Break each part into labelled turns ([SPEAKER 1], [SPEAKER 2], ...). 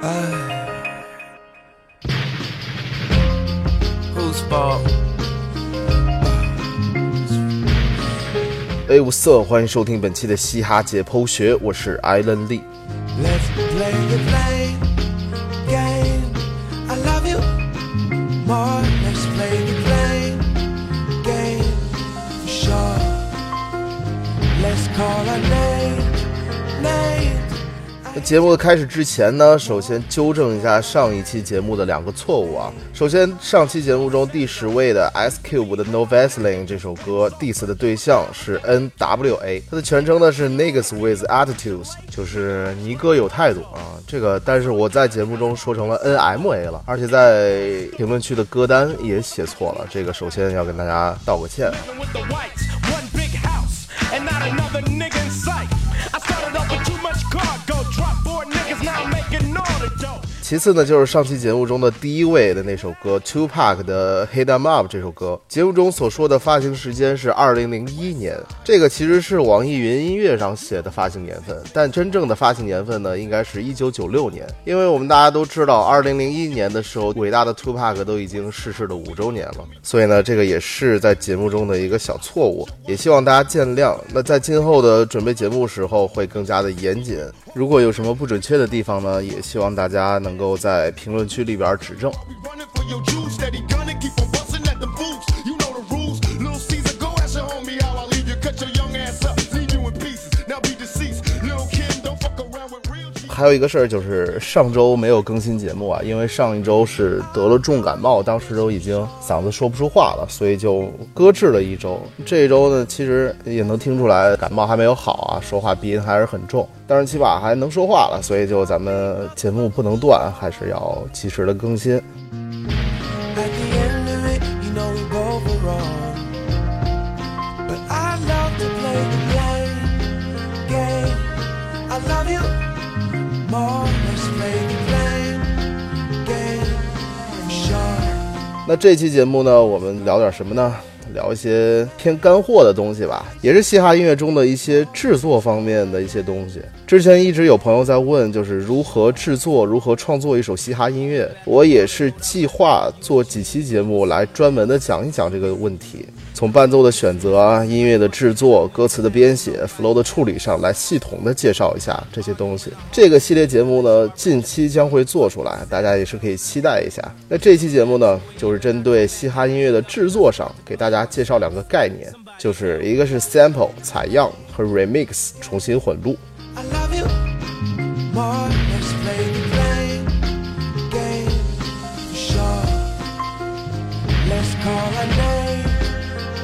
[SPEAKER 1] Whose fault?
[SPEAKER 2] 哎，我色，欢迎收听本期的嘻哈解剖学，我是艾伦利。
[SPEAKER 1] Let's play the blame
[SPEAKER 2] 节目的开始之前呢，首先纠正一下上一期节目的两个错误啊。首先，上期节目中第十位的 S Cube 的 No Vaseline 这首歌 diss 的对象是 NWA，它的全称呢是 Niggas with Attitudes，就是尼哥有态度啊。这个，但是我在节目中说成了 NMA 了，而且在评论区的歌单也写错了，这个首先要跟大家道个歉。其次呢，就是上期节目中的第一位的那首歌 Tupac 的 Hit 'Em Up 这首歌，节目中所说的发行时间是二零零一年，这个其实是网易云音乐上写的发行年份，但真正的发行年份呢，应该是一九九六年，因为我们大家都知道，二零零一年的时候，伟大的 Tupac 都已经逝世了五周年了，所以呢，这个也是在节目中的一个小错误，也希望大家见谅。那在今后的准备节目时候会更加的严谨，如果有什么不准确的地方呢，也希望大家能够在评论区里边指正。还有一个事儿就是上周没有更新节目啊，因为上一周是得了重感冒，当时都已经嗓子说不出话了，所以就搁置了一周。这一周呢，其实也能听出来感冒还没有好啊，说话鼻音还是很重，但是起码还能说话了，所以就咱们节目不能断，还是要及时的更新。那这期节目呢，我们聊点什么呢？聊一些偏干货的东西吧，也是嘻哈音乐中的一些制作方面的一些东西。之前一直有朋友在问，就是如何制作、如何创作一首嘻哈音乐。我也是计划做几期节目来专门的讲一讲这个问题，从伴奏的选择、音乐的制作、歌词的编写、flow 的处理上来系统的介绍一下这些东西。这个系列节目呢，近期将会做出来，大家也是可以期待一下。那这期节目呢，就是针对嘻哈音乐的制作上，给大家介绍两个概念，就是一个是 sample 采样和 remix 重新混录。
[SPEAKER 1] I love you more. Let's play the blame game for sure. Let's call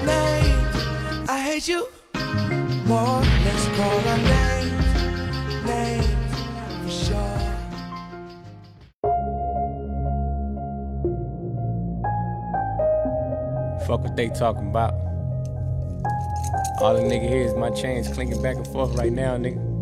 [SPEAKER 1] names. I hate you more. Let's call our names, names for sure.
[SPEAKER 3] Fuck what they talking about. All the nigga hear is my chains clinking back and forth right now, nigga.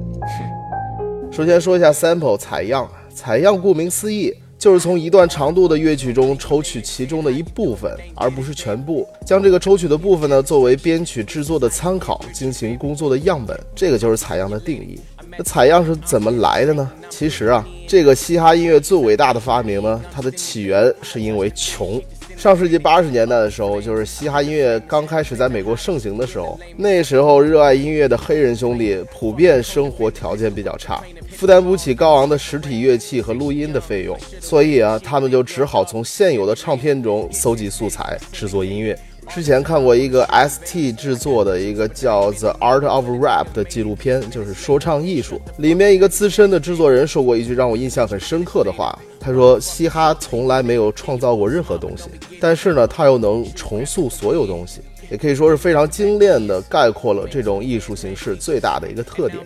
[SPEAKER 2] 首先说一下 sample 采样，采样顾名思义，就是从一段长度的乐曲中抽取其中的一部分，而不是全部，将这个抽取的部分呢作为编曲制作的参考，进行工作的样本，这个就是采样的定义。那采样是怎么来的呢？其实啊，这个嘻哈音乐最伟大的发明呢，它的起源是因为穷。上世纪八十年代的时候，就是嘻哈音乐刚开始在美国盛行的时候，那时候热爱音乐的黑人兄弟普遍生活条件比较差，负担不起高昂的实体乐器和录音的费用，所以啊，他们就只好从现有的唱片中搜集素材制作音乐。之前看过一个 ST 制作的一个叫《The Art of Rap》的纪录片，就是说唱艺术。里面一个资深的制作人说过一句让我印象很深刻的话，他说：“嘻哈从来没有创造过任何东西，但是呢，它又能重塑所有东西。”也可以说是非常精炼的概括了这种艺术形式最大的一个特点。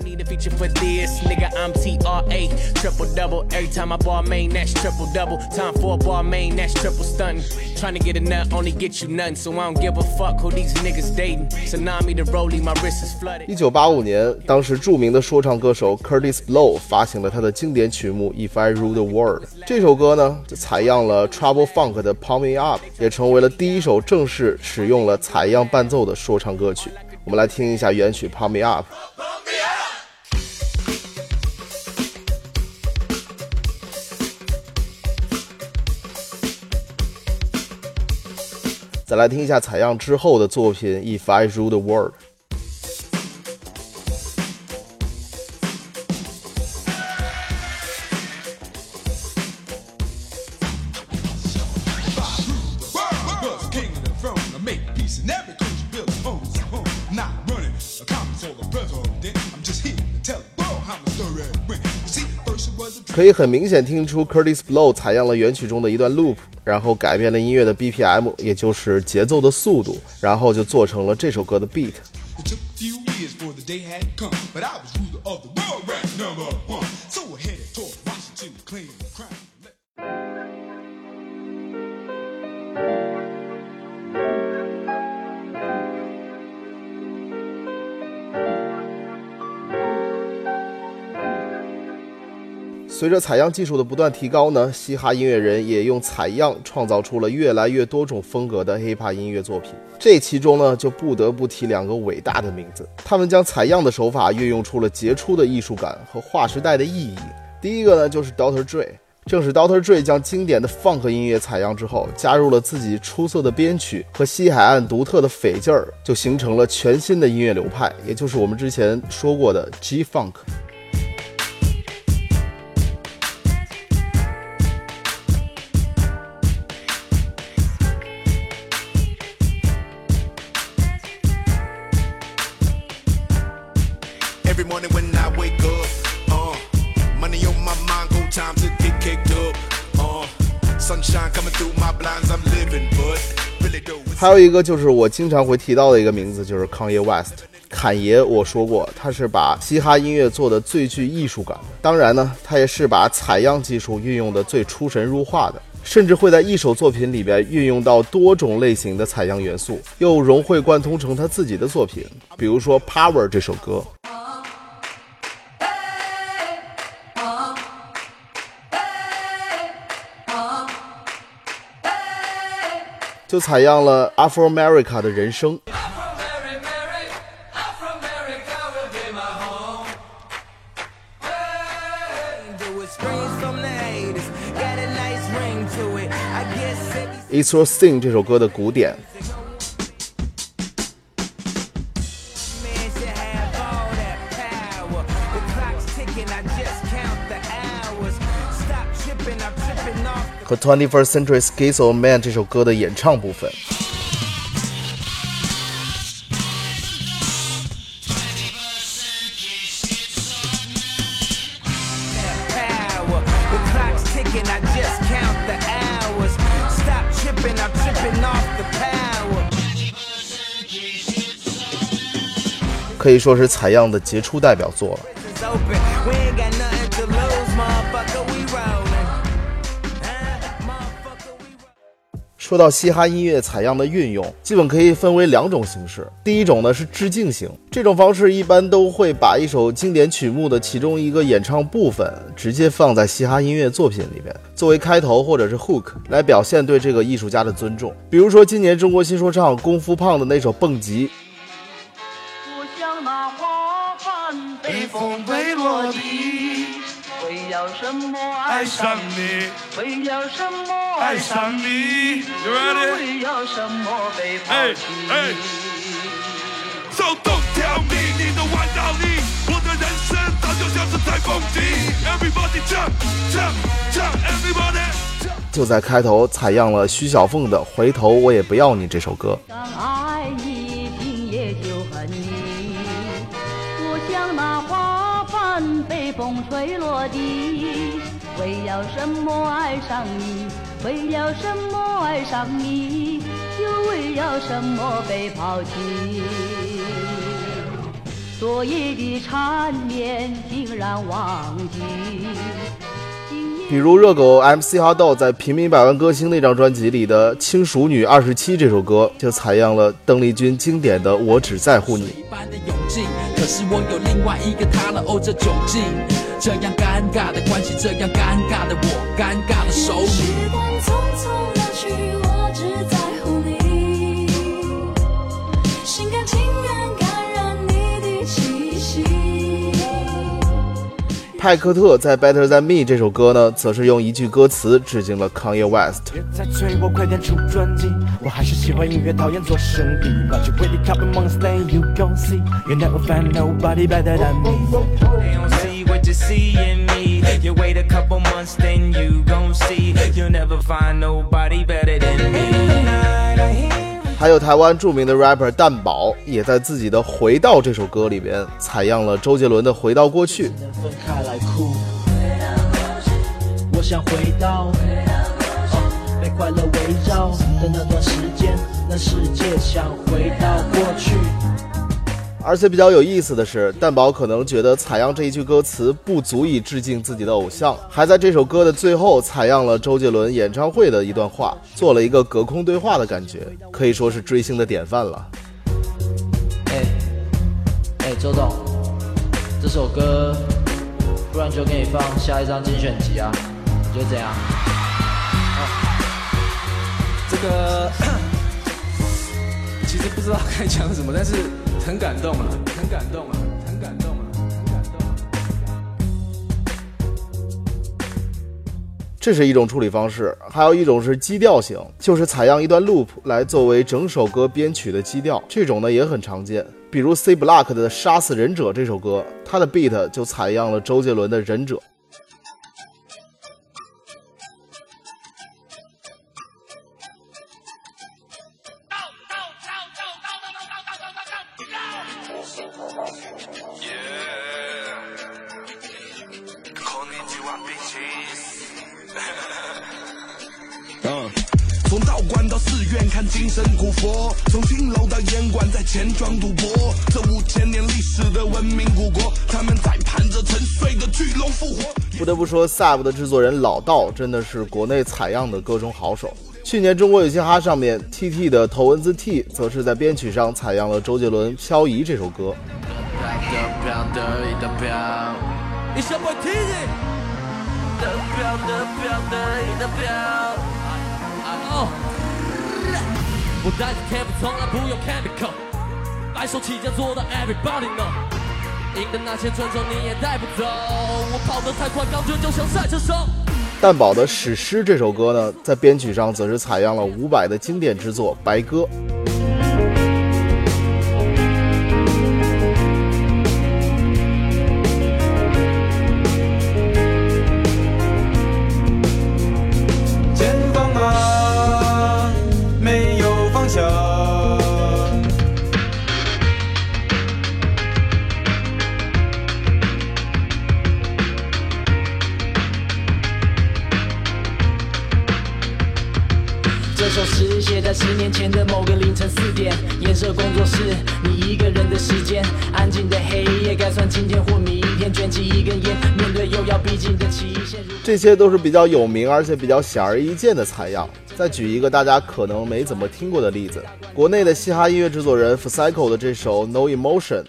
[SPEAKER 2] 一九八五年当时著名的说唱歌手 curtis blow 发行了他的经典曲目 if i rule the world 这首歌呢就采样了 trouble funk 的 pumping up 也成为了第一首正式使用了采样样伴奏的说唱歌曲。我们来听一下原曲《Pump Me Up》。再来听一下采样之后的作品《If I Rule the World》。以很明显听出 Curtis Blow 采样了原曲中的一段 loop，然后改变了音乐的 BPM，也就是节奏的速度，然后就做成了这首歌的 beat。随着采样技术的不断提高呢，嘻哈音乐人也用采样创造出了越来越多种风格的 hiphop 音乐作品。这其中呢，就不得不提两个伟大的名字，他们将采样的手法运用出了杰出的艺术感和划时代的意义。第一个呢，就是 Dr. Dre。正是 Dr. Dre 将经典的 funk 音乐采样之后，加入了自己出色的编曲和西海岸独特的匪劲儿，就形成了全新的音乐流派，也就是我们之前说过的 G Funk。还有一个就是我经常会提到的一个名字，就是 Kanye West。侃爷，我说过，他是把嘻哈音乐做的最具艺术感。当然呢，他也是把采样技术运用的最出神入化的，甚至会在一首作品里边运用到多种类型的采样元素，又融会贯通成他自己的作品。比如说《Power》这首歌，就采样了 Afro America 的人声。
[SPEAKER 4] Do it screams from the haters. Got a nice ring to it. I guess every
[SPEAKER 2] It's Your Thing 这首歌的鼓点，和 Twenty First Century Schizo Man 这首歌的演唱部分。可以说是采样的杰出代表作了。说到嘻哈音乐采样的运用，基本可以分为两种形式。第一种呢是致敬型，这种方式一般都会把一首经典曲目的其中一个演唱部分直接放在嘻哈音乐作品里边，作为开头或者是 hook 来表现对这个艺术家的尊重。比如说今年中国新说唱功夫胖的那首《蹦极》，
[SPEAKER 5] 我像那花瓣被风吹落地，了什么爱上你？为了什么爱上你？又为了什么被抛弃
[SPEAKER 6] ？So don't tell me 你的玩道理，我的人生早就像是台风机。Everybody jump jump jump everybody。
[SPEAKER 2] 就在开头采样了徐小凤的《回头我也不要你》这首歌。
[SPEAKER 5] 被风吹落地，为了什么爱上你？为了什么爱上你？又为了什么被抛弃？昨夜的缠绵竟然忘记。
[SPEAKER 2] 比如热狗 MC 哈豆在《平民百万歌星》那张专辑里的《轻熟女二十七》这首歌，就采样了邓丽君经典的《我只在乎你》。
[SPEAKER 7] 一般的勇气，可是我有另外一个他了，哦，这窘境，这样尴尬的关系，这样尴尬的我，尴尬的手
[SPEAKER 8] 时
[SPEAKER 7] 里。
[SPEAKER 2] 派克特在《Better Than Me》这首歌呢，则是用一句歌词致敬了 Kanye West。
[SPEAKER 9] 别再催我快点出专辑，我还是喜欢音乐，讨厌做生意。But you really come amongst them, you gon' see, you never find nobody better than me.
[SPEAKER 10] They don't see what you see in me. You wait a couple months, then you gon' see. You'll never find nobody better than me.
[SPEAKER 2] 还有台湾著名的 rapper 蛋宝，也在自己的《回到》这首歌里边采样了周杰伦的《回到过去》。
[SPEAKER 11] 能分开来哭。我想回到，哦被快乐围绕的那段时间，那世界想回到过去。
[SPEAKER 2] 而且比较有意思的是，蛋宝可能觉得采样这一句歌词不足以致敬自己的偶像，还在这首歌的最后采样了周杰伦演唱会的一段话，做了一个隔空对话的感觉，可以说是追星的典范了。
[SPEAKER 11] 哎哎，周董，这首歌不然就给你放下一张精选集啊，你觉得怎样？
[SPEAKER 3] 这个 其实不知道该讲什么，但是很感动啊，很感动啊，很感动啊，很感动。
[SPEAKER 2] 这是一种处理方式，还有一种是基调型，就是采样一段 loop 来作为整首歌编曲的基调，这种呢也很常见。比如 C Block 的《杀死忍者》这首歌，它的 beat 就采样了周杰伦的《忍者》。说，Sab 的制作人老道真的是国内采样的歌中好手。去年中国有嘻哈上面，TT 的头文字 T 则是在编曲上采样了周杰伦《漂移》这首歌。
[SPEAKER 7] 我带着 tempo，从来不用 chemical，白手起家做到 everybody know。赢的那些尊重你也带不走，我跑得太快，感觉就像赛车手。
[SPEAKER 2] 蛋宝的《史诗》这首歌呢，在编曲上则是采样了伍佰的经典之作《白鸽》。
[SPEAKER 11] 这首诗写在十年前的某个凌晨四点，颜色工作室，你一个人的时间，安静的黑夜，该算今天或明天，卷起一根烟，面对又要逼近的期限。
[SPEAKER 2] 这些都是比较有名而且比较显而易见的采样。再举一个大家可能没怎么听过的例子，国内的嘻哈音乐制作人 Psycho 的这首《No Emotion》。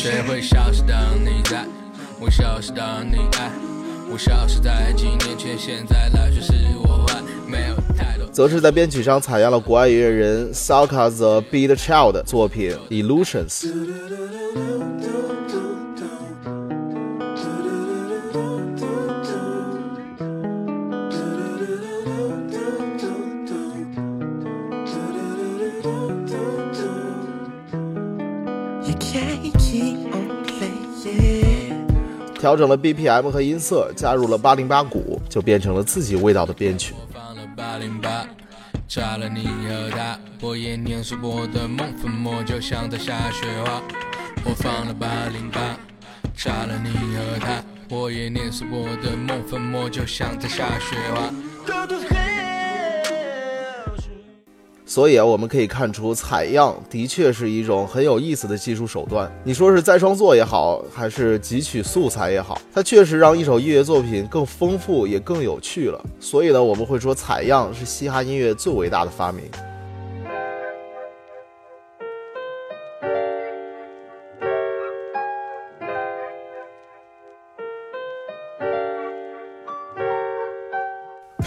[SPEAKER 4] 谁会消失的你在，我消失的你爱，我消失在几年前，现在来却是我坏，没有太多。
[SPEAKER 2] 则是在编曲上采样了国外音乐人 Salka the Beat Child 的作品《Illusions》。调整了 BPM 和音色，加入了808鼓，就变成了自己味道的编曲。
[SPEAKER 4] 播放了八零八，炸了你和他，我也念出我的梦，粉末就像在下雪花。播放了八零八，炸了你和他，我也念出我的梦，粉末就像在下雪花。
[SPEAKER 2] 所以啊，我们可以看出，采样的确是一种很有意思的技术手段。你说是再创作也好，还是汲取素材也好，它确实让一首音乐作品更丰富，也更有趣了。所以呢，我们会说，采样是嘻哈音乐最伟大的发明。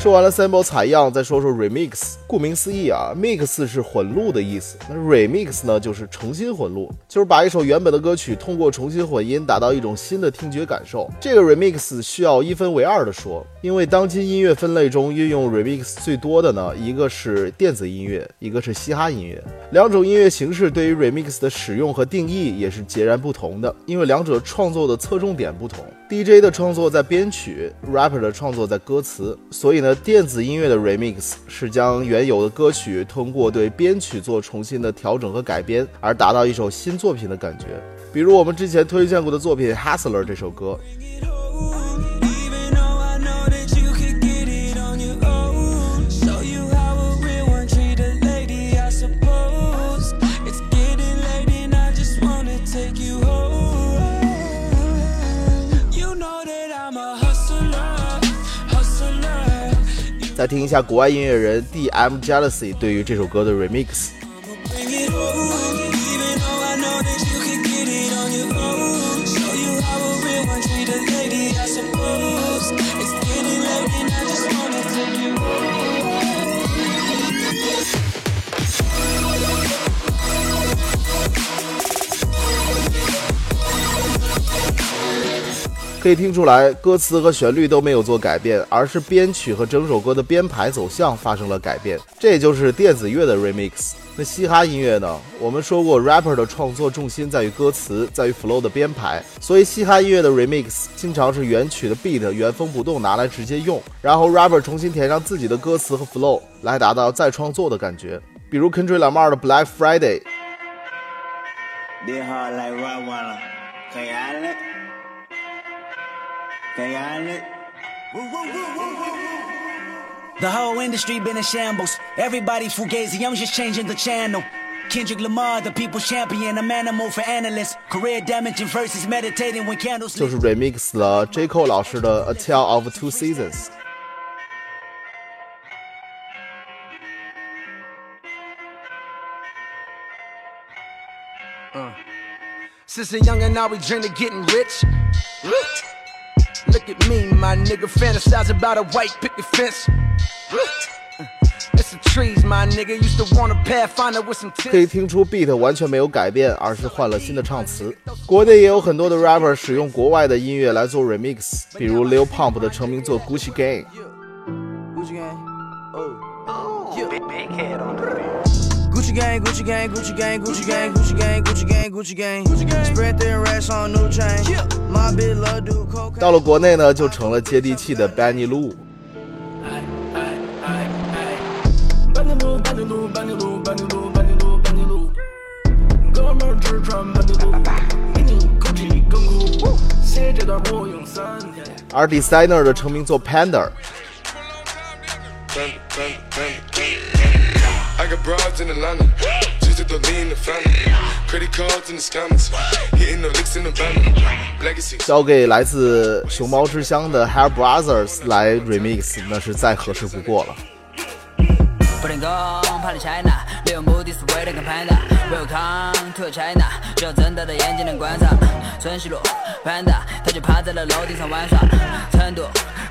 [SPEAKER 2] 说完了 sample 采样，再说说 remix。顾名思义啊，mix 是混录的意思，那 remix 呢就是重新混录，就是把一首原本的歌曲通过重新混音，达到一种新的听觉感受。这个 remix 需要一分为二的说，因为当今音乐分类中运用 remix 最多的呢，一个是电子音乐，一个是嘻哈音乐。两种音乐形式对于 remix 的使用和定义也是截然不同的，因为两者创作的侧重点不同。DJ 的创作在编曲，rapper 的创作在歌词，所以呢，电子音乐的 remix 是将原有的歌曲通过对编曲做重新的调整和改编，而达到一首新作品的感觉。比如我们之前推荐过的作品《Hustler》这首歌。来听一下国外音乐人 D.M. Jealousy 对于这首歌的 remix。可以听出来，歌词和旋律都没有做改变，而是编曲和整首歌的编排走向发生了改变。这也就是电子乐的 remix。那嘻哈音乐呢？我们说过，rapper 的创作重心在于歌词，在于 flow 的编排，所以嘻哈音乐的 remix 经常是原曲的 beat 原封不动拿来直接用，然后 rapper 重新填上自己的歌词和 flow 来达到再创作的感觉。比如 Country Lamar 的 Black Friday。
[SPEAKER 12] it?
[SPEAKER 13] The whole industry been in shambles. Everybody fugazi, I'm just changing the channel. Kendrick Lamar, the people's champion, I'm animal for analysts. Career damaging versus meditating when candles
[SPEAKER 2] 就是 remix 了 J Cole 老师的《A Tale of Two Seasons》。
[SPEAKER 14] Since a youngin', now we dream of getting rich. Look at me, my nigga, fantasize about a white picket fence. It's the trees, my nigga. Used to want a pathfinder with some
[SPEAKER 2] 可以
[SPEAKER 14] tips.
[SPEAKER 2] 听出 beat 完全没有改变，而是换了新的唱词。国内也有很多的 rapper 使用国外的音乐来做 remix，比如 Lil Pump 的成名作《Gucci Gang》。
[SPEAKER 14] Gucci gang, Gucci gang, Gucci gang, Gucci gang, Gucci gang, Gucci gang, Gucci gang. Gucci gang. Spread the rest on new chain. My bitch love do cocaine.
[SPEAKER 2] 到了国内呢，就成了接地气的 Benny Lou。
[SPEAKER 1] 半截路，
[SPEAKER 2] 而 Designer 的成名作《Panda》。
[SPEAKER 15] I got broads in Atlanta. Just to lean the family. Credit cards in the scammers. Hitting the licks in the van. Legacy.
[SPEAKER 2] 交给来自熊猫之乡的 Hair Brothers 来 remix，那是再合适不过了。
[SPEAKER 11] 不能够跑到 China，利用目的是为了看 Panda。Welcome to China，只要睁大的眼睛能观赏。春熙路 Panda，他就趴在了楼顶上玩耍。成都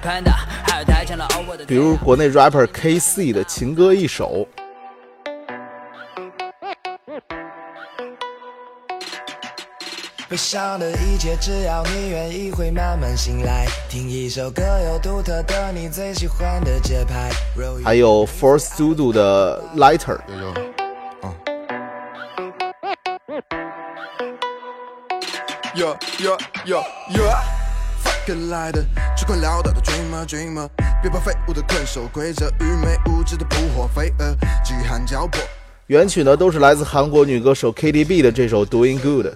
[SPEAKER 11] Panda，还有太强了 over 的。
[SPEAKER 2] 比如国内 rapper KC 的情歌一首。
[SPEAKER 16] 悲伤的一切，只要你愿意，会慢慢醒来。听一首歌，有独特的你最喜欢的节拍。
[SPEAKER 2] 还有 Force Studio 的 Lighter。
[SPEAKER 6] Yeah, yeah, yeah, yeah. Fuck 来的，区块潦倒的 dreamer dreamer，别怕废物的困守规则，愚昧无知的捕获飞蛾，饥寒交迫。
[SPEAKER 2] 原曲呢都是来自韩国女歌手 KDB 的这首 Doing Good。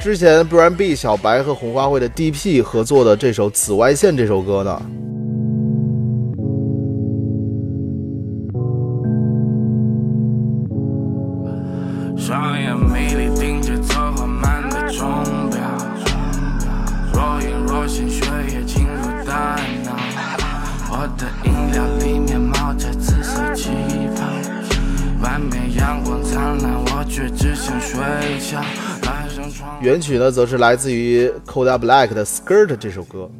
[SPEAKER 2] 之前 Brand B 小白和红花会的 DP 合作的这首《紫外线》这首歌呢，
[SPEAKER 17] 双眼迷离盯着这缓慢的钟表，若隐若现，血液侵入大脑，我的
[SPEAKER 2] 原曲呢则是来自于 Coda Black 的《Skirt》这首歌。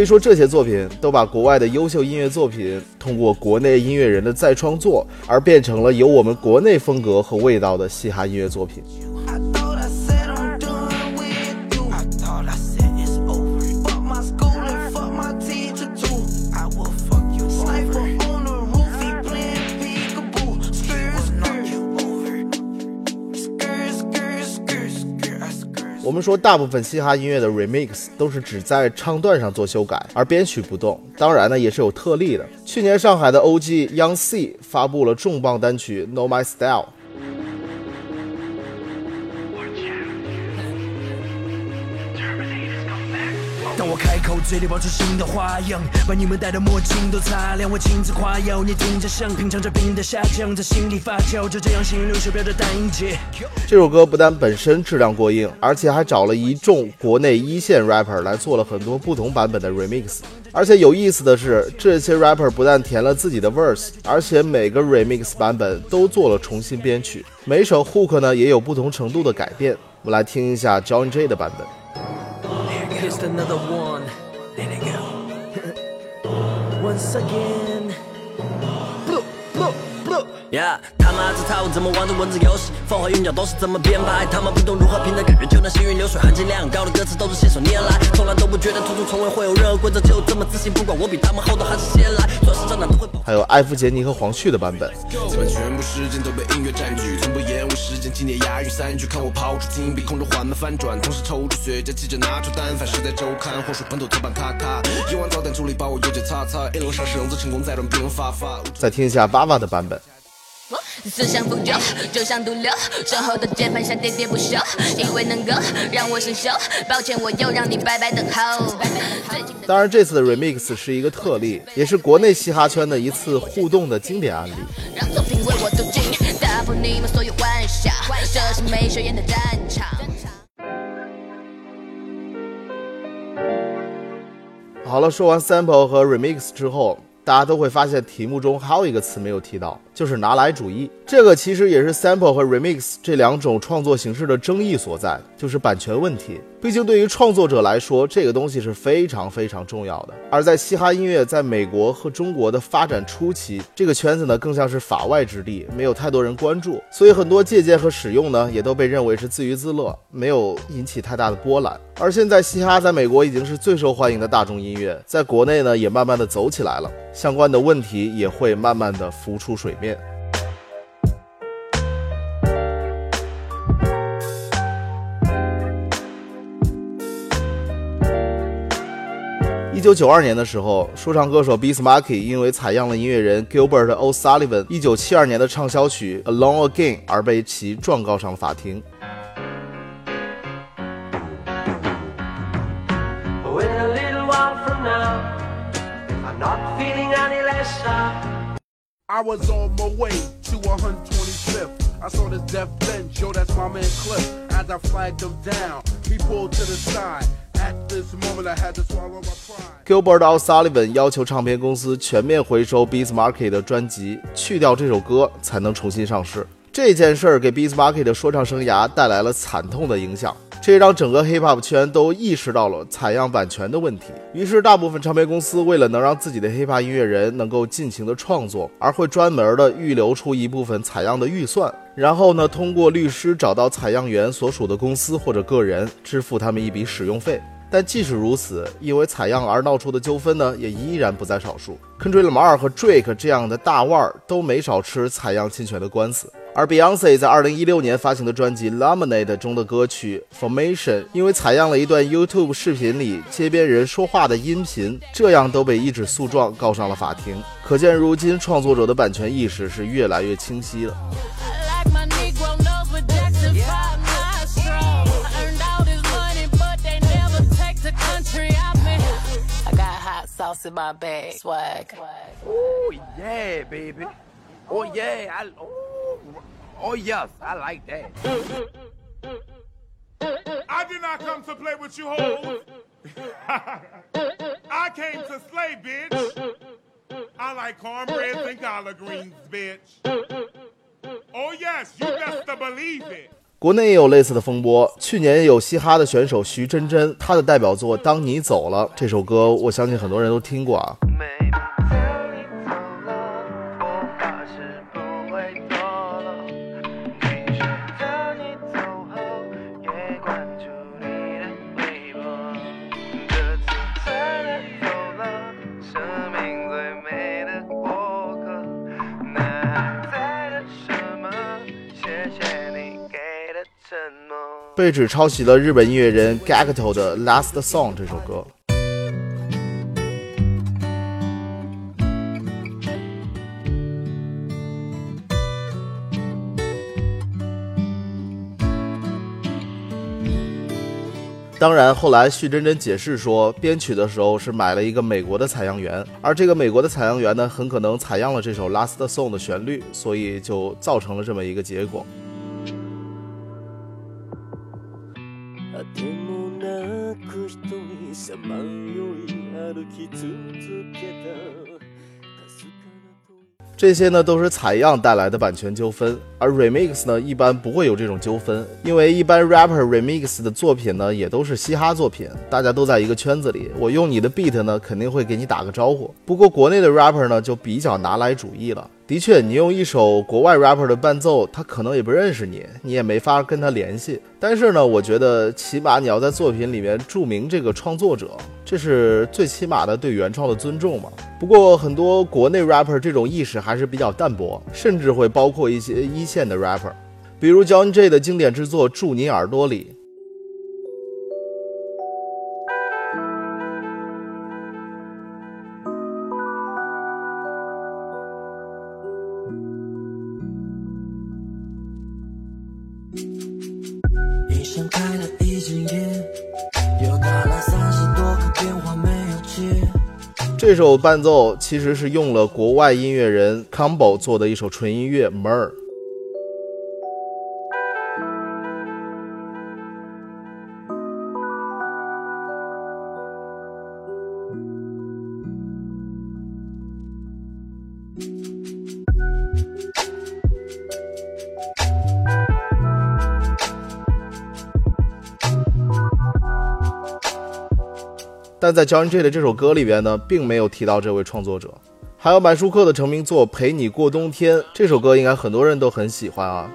[SPEAKER 2] 可以说这些作品都把国外的优秀音乐作品通过国内音乐人的再创作，而变成了有我们国内风格和味道的嘻哈音乐作品。我们说，大部分嘻哈音乐的 remix 都是只在唱段上做修改，而编曲不动。当然呢，也是有特例的。去年上海的 OG Young C 发布了重磅单曲《Know My Style》。
[SPEAKER 9] 嘴里爆出新的花样，把你们戴的墨镜都擦亮。我亲自夸耀，你听着像品尝着冰的下降，在心里发酵，就这样心流手表的单节。
[SPEAKER 2] 这首歌不但本身质量过硬，而且还找了一众国内一线 rapper 来做了很多不同版本的 remix。而且有意思的是，这些 rapper 不但填了自己的 verse，而且每个 remix 版本都做了重新编曲，每首 hook 呢也有不同程度的改变。我们来听一下 John J 的版本。
[SPEAKER 9] Once again. Bloop, bloop, bloop.
[SPEAKER 18] 呀他妈这套怎么玩的？文字游戏？风和韵脚都是怎么编排？他们不懂如何平的？感觉，就那行云流水，含金量高的？歌词都是信手拈来，从来都不觉得突出重围会有任何规则，就这么自信，不管我比他们后头还是先来，做事上哪都会跑。
[SPEAKER 2] 还有艾弗杰尼和黄旭的？版本。
[SPEAKER 19] 基本全部时间都被音乐占据，从不延误时间，纪念押韵三句，看我抛出金币，空中缓慢翻转，同时抽出雪茄，记者拿出单反，时代周刊，或说本土特版咔咔，一碗早点处理，把我右脚擦擦，一路上市融资成功，再让别人发发。
[SPEAKER 2] 再听一下娃娃的版本。
[SPEAKER 20] 思想浮流，就像毒瘤，身后的键盘侠喋喋不休，以为能够让我生锈。抱歉，我又让你白白等候。
[SPEAKER 2] 当然，这次的 remix 是一个特例，也是国内嘻哈圈的一次互动的经典案例。
[SPEAKER 20] 让作品为我走进，打破你们所有幻想，这是没学院的战场。
[SPEAKER 2] 好了，说完 sample 和 remix 之后，大家都会发现题目中还有一个词没有提到，就是拿来主义。这个其实也是 sample 和 remix 这两种创作形式的争议所在，就是版权问题。毕竟对于创作者来说，这个东西是非常非常重要的。而在嘻哈音乐在美国和中国的发展初期，这个圈子呢更像是法外之地，没有太多人关注，所以很多借鉴和使用呢也都被认为是自娱自乐，没有引起太大的波澜。而现在嘻哈在美国已经是最受欢迎的大众音乐，在国内呢也慢慢的走起来了，相关的问题也会慢慢的浮出水面。一九九二年的时候，说唱歌手 Bismarcky 因为采样了音乐人 Gilbert O'Sullivan 一九七二年的畅销曲《Alone Again》而被其状告上了法庭。
[SPEAKER 21] When a little while from now, I'm not feeling any less shy.
[SPEAKER 6] I was on my way to 125th. I saw this death bench, yo, that's my man Cliff. As I flagged him down, he pulled to the side. At this moment, I had to swallow my pride.
[SPEAKER 2] Gilbert O'Sullivan 要求唱片公司全面回收 Beats Market 的专辑，去掉这首歌才能重新上市。这件事儿给 Beats Market 的说唱生涯带来了惨痛的影响，这让整个 hip hop 圈都意识到了采样版权的问题。于是，大部分唱片公司为了能让自己的 hip hop 音乐人能够尽情的创作，而会专门的预留出一部分采样的预算，然后呢，通过律师找到采样员所属的公司或者个人，支付他们一笔使用费。但即使如此，因为采样而闹出的纠纷呢，也依然不在少数。Kendrick Lamar 和 Drake 这样的大腕儿都没少吃采样侵权的官司。而 Beyonce 在2016年发行的专辑《Lemonade》中的歌曲《Formation》，因为采样了一段 YouTube 视频里街边人说话的音频，这样都被一纸诉状告上了法庭。可见，如今创作者的版权意识是越来越清晰了。
[SPEAKER 20] Like my Negro knows with Jackson Five, not strong. Earned all this money, but they never take the country I'm in. I got hot sauce in my bag, swag.
[SPEAKER 14] Ooh, yeah, baby.
[SPEAKER 22] Oh yeah, I, oh, oh yes, I like that.
[SPEAKER 6] I did not come to play with you hoes. I came to slay, bitch. I like cornbread and collard greens, bitch. Oh yes, you best to believe it.
[SPEAKER 2] 国内也有类似的风波。去年有嘻哈的选手徐真真，她的代表作《当你走了》这首歌，我相信很多人都听过啊。被指抄袭了日本音乐人 Gacto 的《Last Song》这首歌。当然，后来徐真真解释说，编曲的时候是买了一个美国的采样员，而这个美国的采样员呢，很可能采样了这首《Last Song》的旋律，所以就造成了这么一个结果。这些呢都是采样带来的版权纠纷，而 remix 呢一般不会有这种纠纷，因为一般 rapper remix 的作品呢也都是嘻哈作品，大家都在一个圈子里，我用你的 beat 呢肯定会给你打个招呼。不过国内的 rapper 呢就比较拿来主义了。的确，你用一首国外 rapper 的伴奏，他可能也不认识你，你也没法跟他联系。但是呢，我觉得起码你要在作品里面注明这个创作者，这是最起码的对原创的尊重嘛。不过很多国内 rapper 这种意识还是比较淡薄，甚至会包括一些一线的 rapper，比如 John J 的经典之作《住你耳朵里》。首伴奏其实是用了国外音乐人 Combo 做的一首纯音乐《Mer》。但在 John J 的这首歌里边呢，并没有提到这位创作者。还有满舒克的成名作《陪你过冬天》这首歌，应该很多人都很喜欢啊。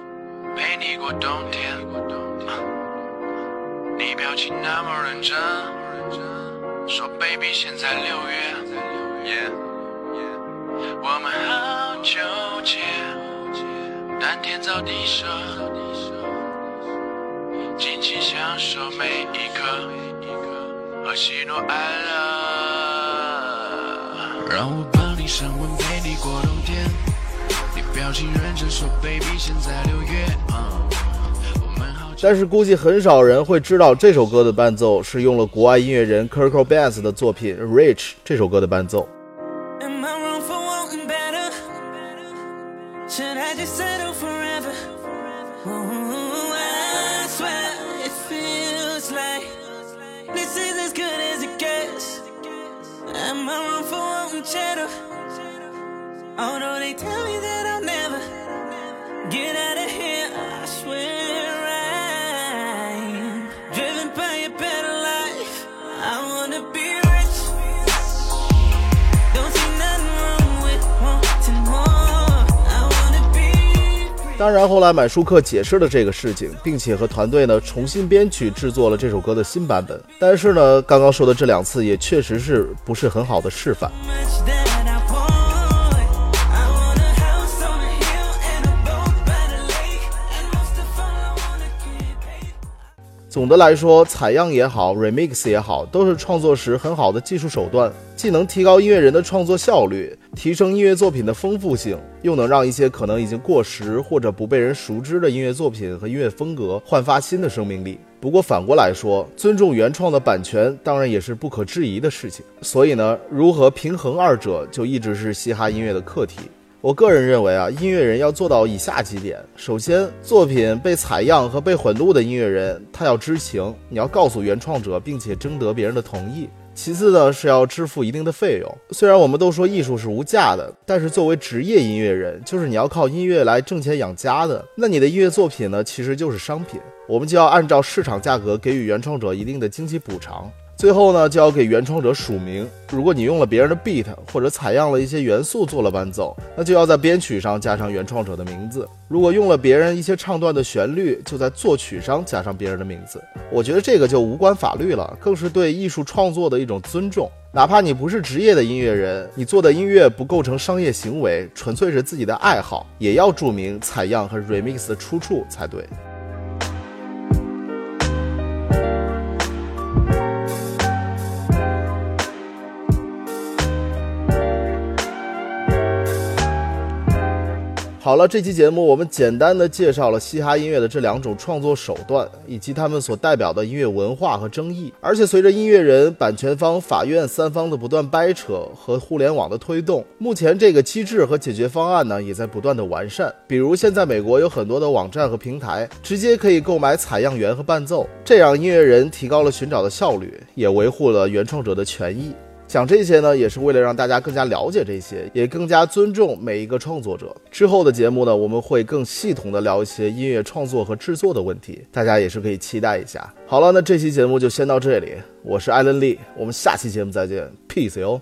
[SPEAKER 17] 陪你过冬天，你表情那么认真，说 Baby 现在六月，我们好纠结，但天造地设，尽情享受每一刻。和喜怒哀乐，让我帮你升温，陪你过冬天。你表情认真说，Baby，现在六月。
[SPEAKER 2] 但是估计很少人会知道这首歌的伴奏是用了国外音乐人 Kirko Bass 的作品《Rich》这首歌的伴奏。
[SPEAKER 23] Shadow. Although they tell me that I'll never get out of here, I swear
[SPEAKER 2] 当然，后来满舒克解释了这个事情，并且和团队呢重新编曲制作了这首歌的新版本。但是呢，刚刚说的这两次也确实是不是很好的示范。总的来说，采样也好，remix 也好，都是创作时很好的技术手段，既能提高音乐人的创作效率，提升音乐作品的丰富性，又能让一些可能已经过时或者不被人熟知的音乐作品和音乐风格焕发新的生命力。不过反过来说，尊重原创的版权当然也是不可质疑的事情。所以呢，如何平衡二者，就一直是嘻哈音乐的课题。我个人认为啊，音乐人要做到以下几点：首先，作品被采样和被混录的音乐人，他要知情，你要告诉原创者，并且征得别人的同意。其次呢，是要支付一定的费用。虽然我们都说艺术是无价的，但是作为职业音乐人，就是你要靠音乐来挣钱养家的，那你的音乐作品呢，其实就是商品。我们就要按照市场价格给予原创者一定的经济补偿。最后呢，就要给原创者署名。如果你用了别人的 beat 或者采样了一些元素做了伴奏，那就要在编曲上加上原创者的名字。如果用了别人一些唱段的旋律，就在作曲上加上别人的名字。我觉得这个就无关法律了，更是对艺术创作的一种尊重。哪怕你不是职业的音乐人，你做的音乐不构成商业行为，纯粹是自己的爱好，也要注明采样和 remix 的出处才对。好了，这期节目我们简单的介绍了嘻哈音乐的这两种创作手段，以及他们所代表的音乐文化和争议。而且随着音乐人、版权方、法院三方的不断掰扯和互联网的推动，目前这个机制和解决方案呢也在不断的完善。比如现在美国有很多的网站和平台，直接可以购买采样源和伴奏，这样音乐人提高了寻找的效率，也维护了原创者的权益。讲这些呢，也是为了让大家更加了解这些，也更加尊重每一个创作者。之后的节目呢，我们会更系统的聊一些音乐创作和制作的问题，大家也是可以期待一下。好了，那这期节目就先到这里，我是艾伦利，我们下期节目再见，peace 哟。